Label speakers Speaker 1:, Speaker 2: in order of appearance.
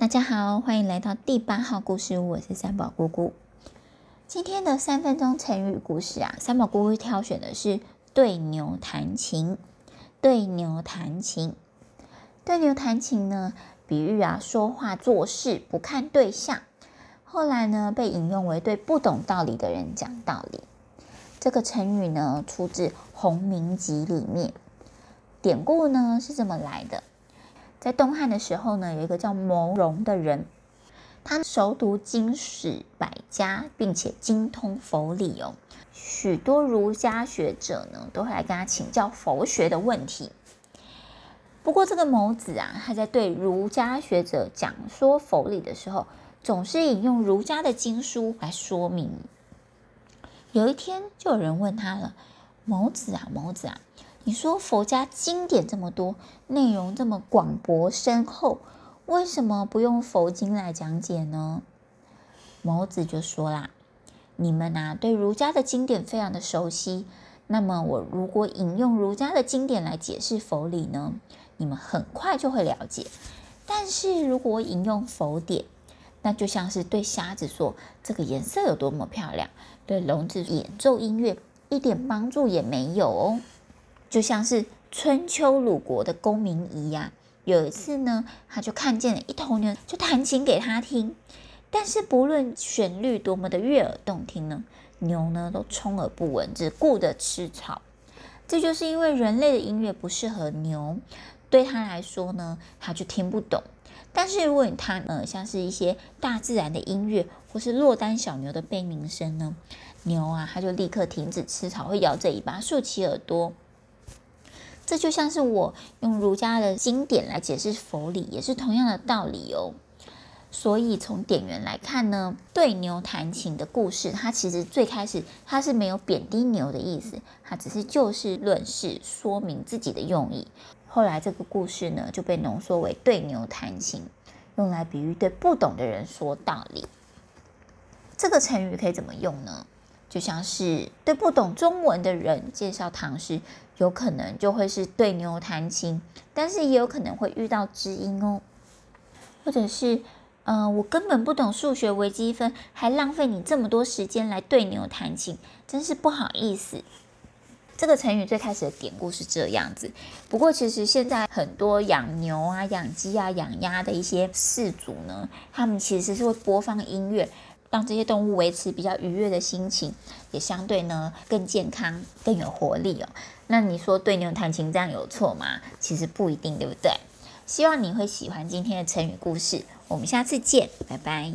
Speaker 1: 大家好，欢迎来到第八号故事屋，我是三宝姑姑。今天的三分钟成语故事啊，三宝姑姑挑选的是对牛弹琴。对牛弹琴，对牛弹琴呢，比喻啊说话做事不看对象。后来呢，被引用为对不懂道理的人讲道理。这个成语呢，出自《洪明集》里面。典故呢是这么来的。在东汉的时候呢，有一个叫牟荣的人，他熟读经史百家，并且精通佛理哦。许多儒家学者呢，都会来跟他请教佛学的问题。不过，这个牟子啊，他在对儒家学者讲说佛理的时候，总是引用儒家的经书来说明。有一天，就有人问他了：“牟子啊，牟子啊。”你说佛家经典这么多，内容这么广博深厚，为什么不用佛经来讲解呢？牟子就说啦：“你们呐，对儒家的经典非常的熟悉，那么我如果引用儒家的经典来解释佛理呢，你们很快就会了解。但是如果引用佛典，那就像是对瞎子说这个颜色有多么漂亮，对聋子演奏音乐一点帮助也没有哦。”就像是春秋鲁国的公明仪呀，有一次呢，他就看见了一头牛，就弹琴给他听。但是不论旋律多么的悦耳动听呢，牛呢都充耳不闻，只顾着吃草。这就是因为人类的音乐不适合牛，对他来说呢，他就听不懂。但是如果你弹呃像是一些大自然的音乐，或是落单小牛的悲鸣声呢，牛啊，他就立刻停止吃草，会摇着尾巴，竖起耳朵。这就像是我用儒家的经典来解释佛理，也是同样的道理哦。所以从典源来看呢，对牛弹琴的故事，它其实最开始它是没有贬低牛的意思，它只是就事论事，说明自己的用意。后来这个故事呢就被浓缩为对牛弹琴，用来比喻对不懂的人说道理。这个成语可以怎么用呢？就像是对不懂中文的人介绍唐诗，有可能就会是对牛弹琴，但是也有可能会遇到知音哦。或者是，嗯、呃，我根本不懂数学微积分，还浪费你这么多时间来对牛弹琴，真是不好意思。这个成语最开始的典故是这样子，不过其实现在很多养牛啊、养鸡啊、养鸭的一些饲主呢，他们其实是会播放音乐。让这些动物维持比较愉悦的心情，也相对呢更健康、更有活力哦。那你说对牛弹琴这样有错吗？其实不一定，对不对？希望你会喜欢今天的成语故事，我们下次见，拜拜。